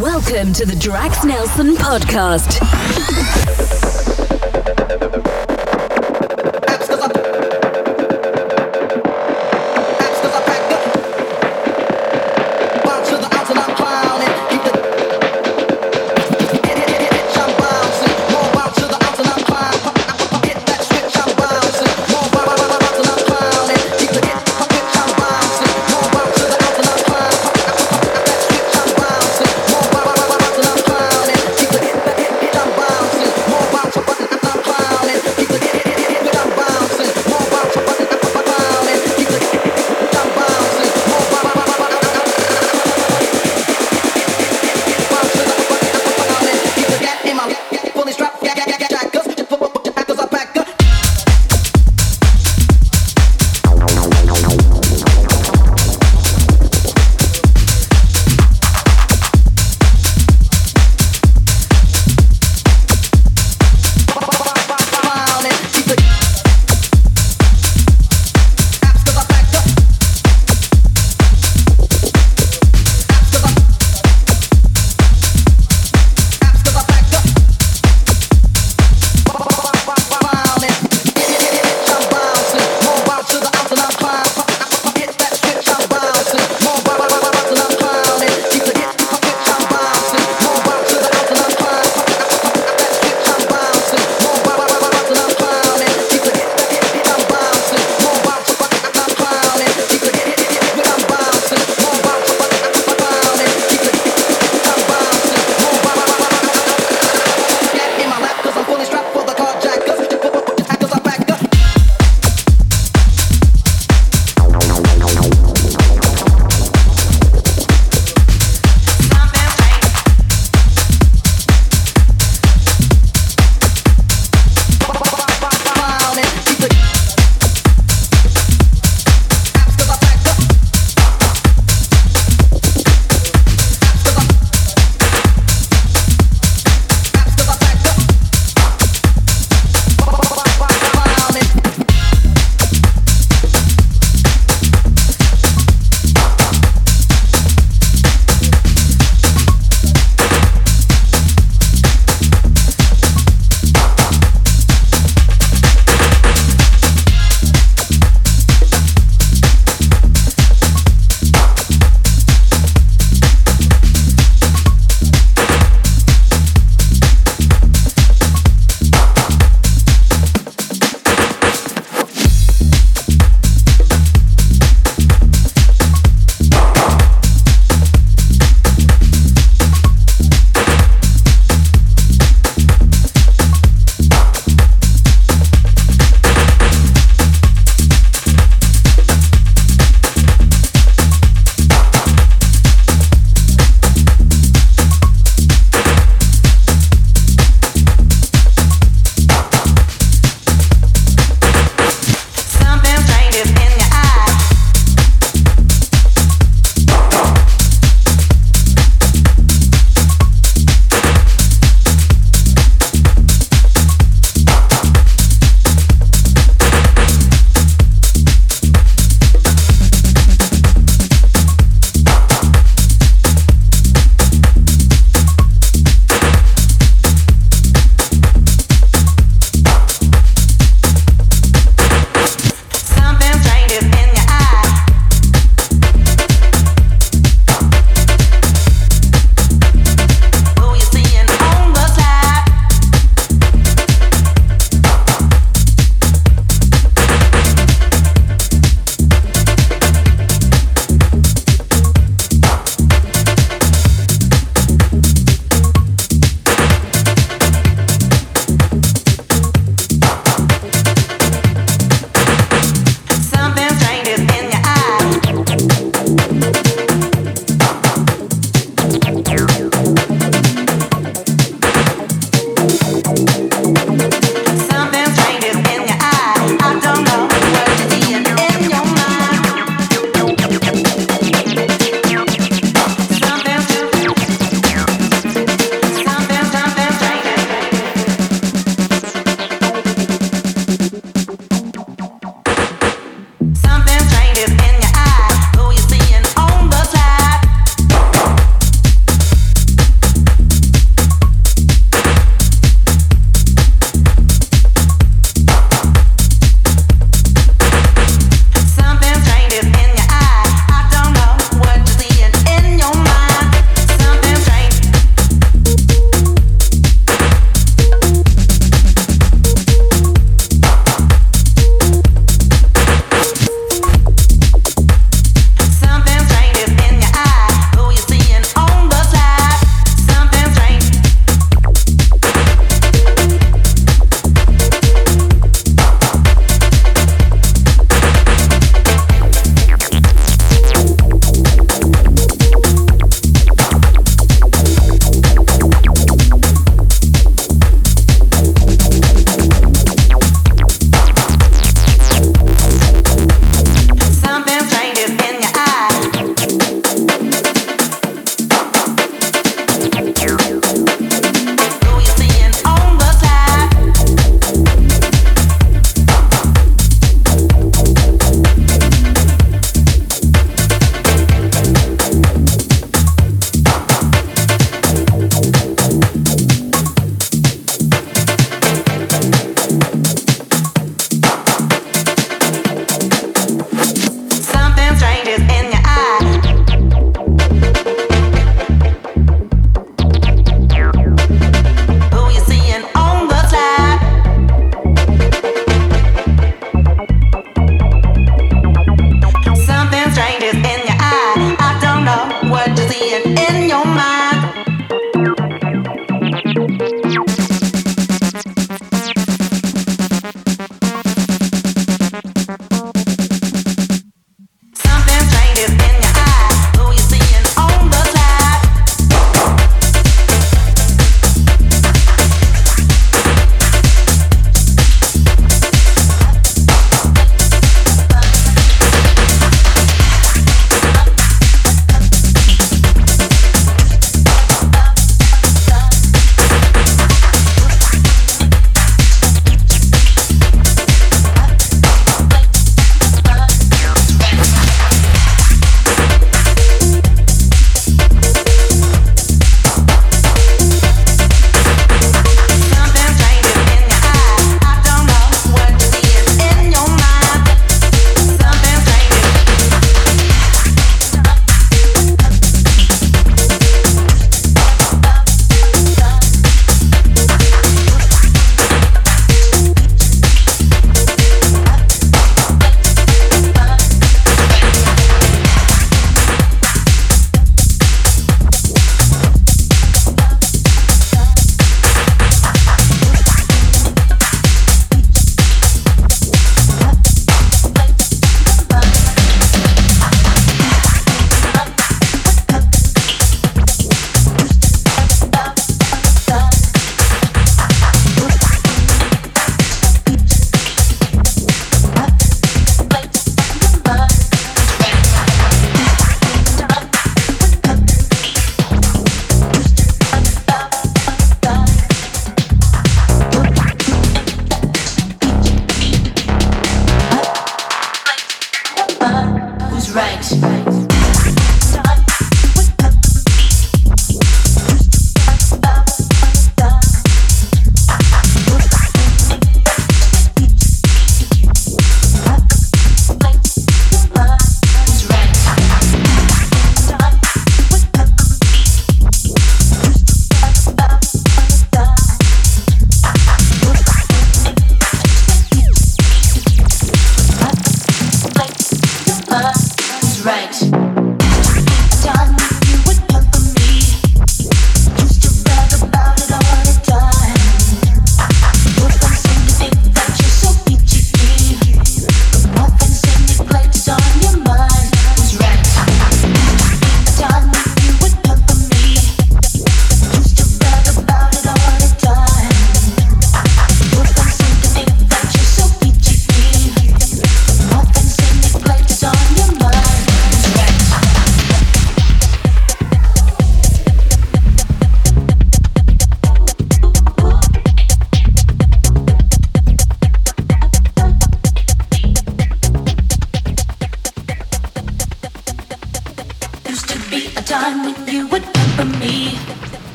Welcome to the Drax Nelson podcast.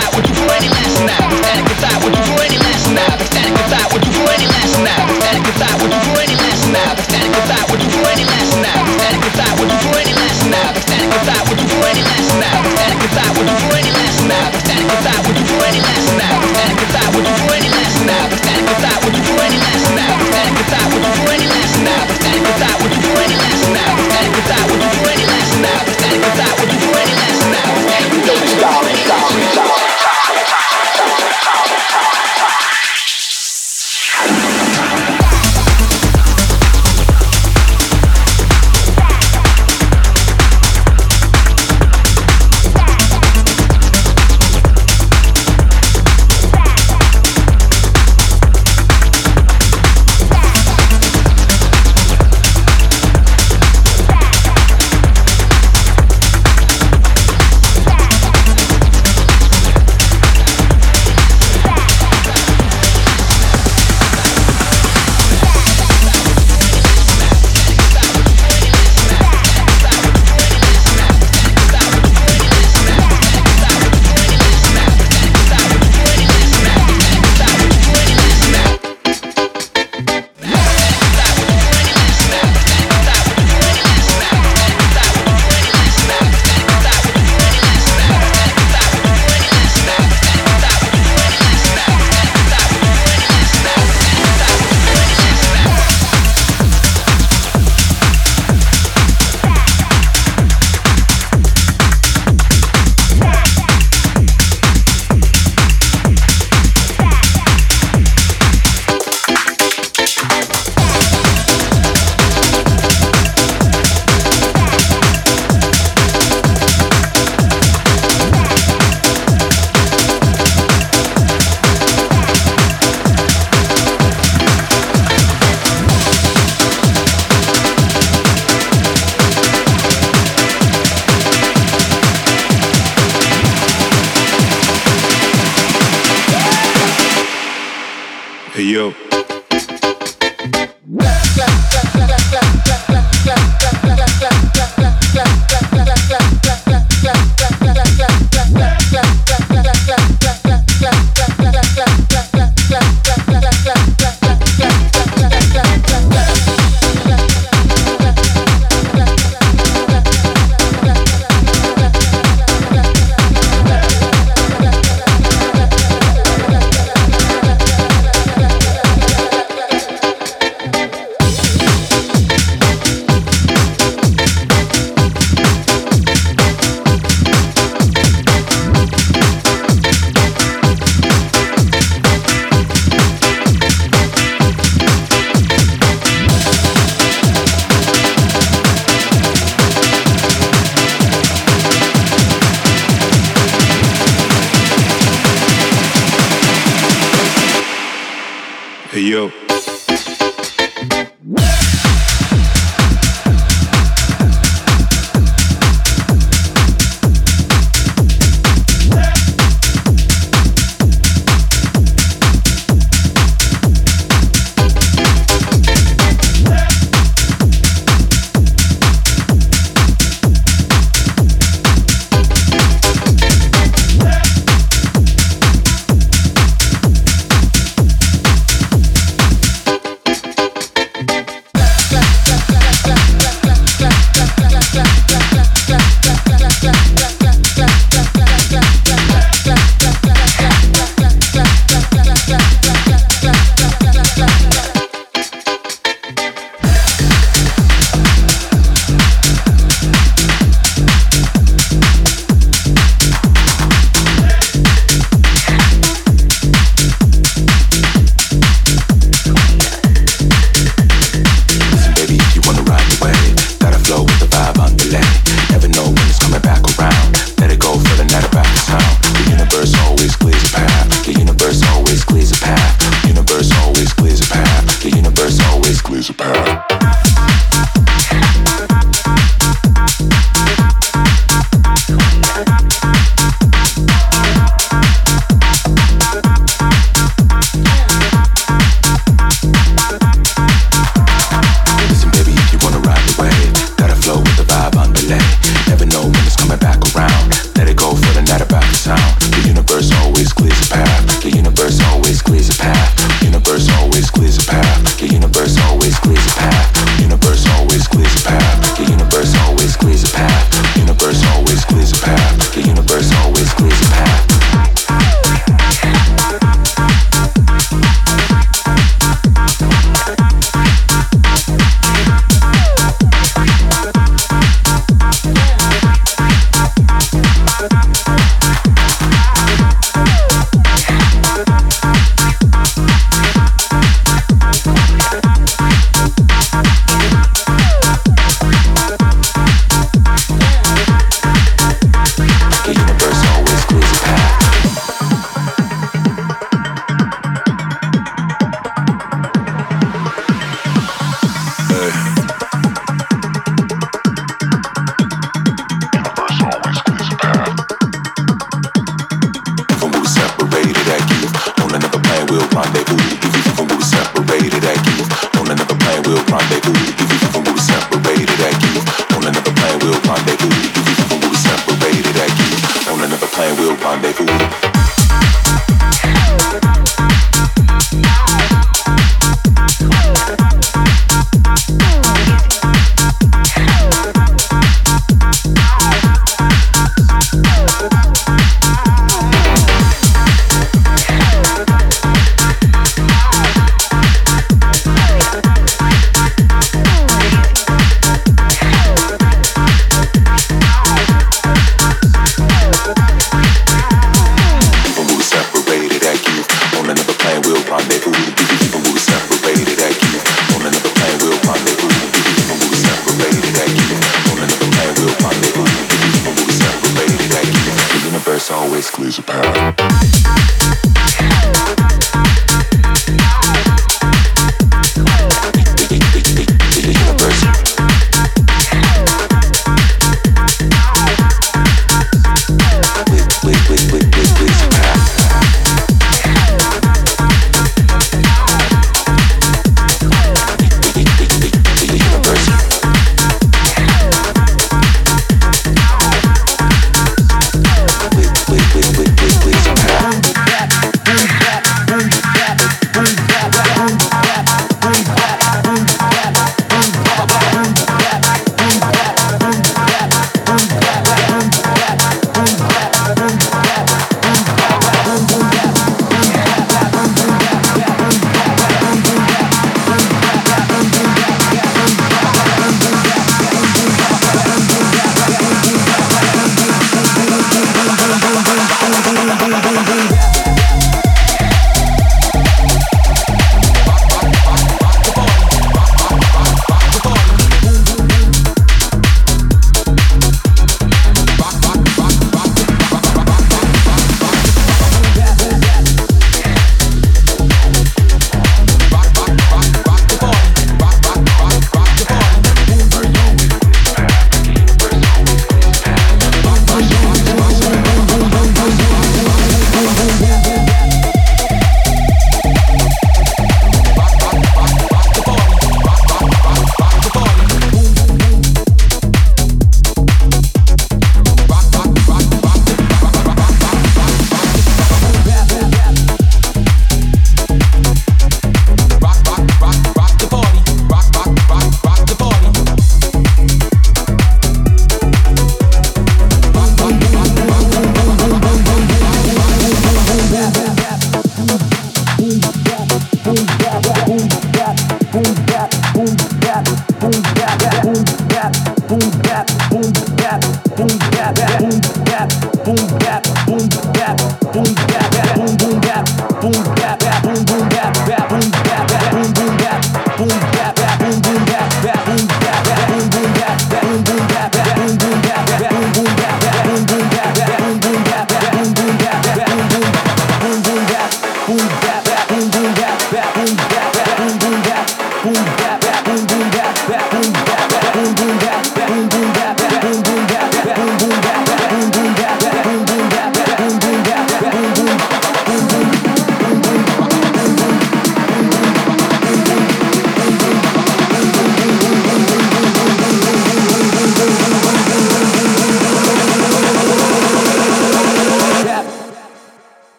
trap with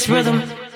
this rhythm.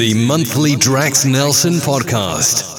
The monthly Drax Nelson podcast.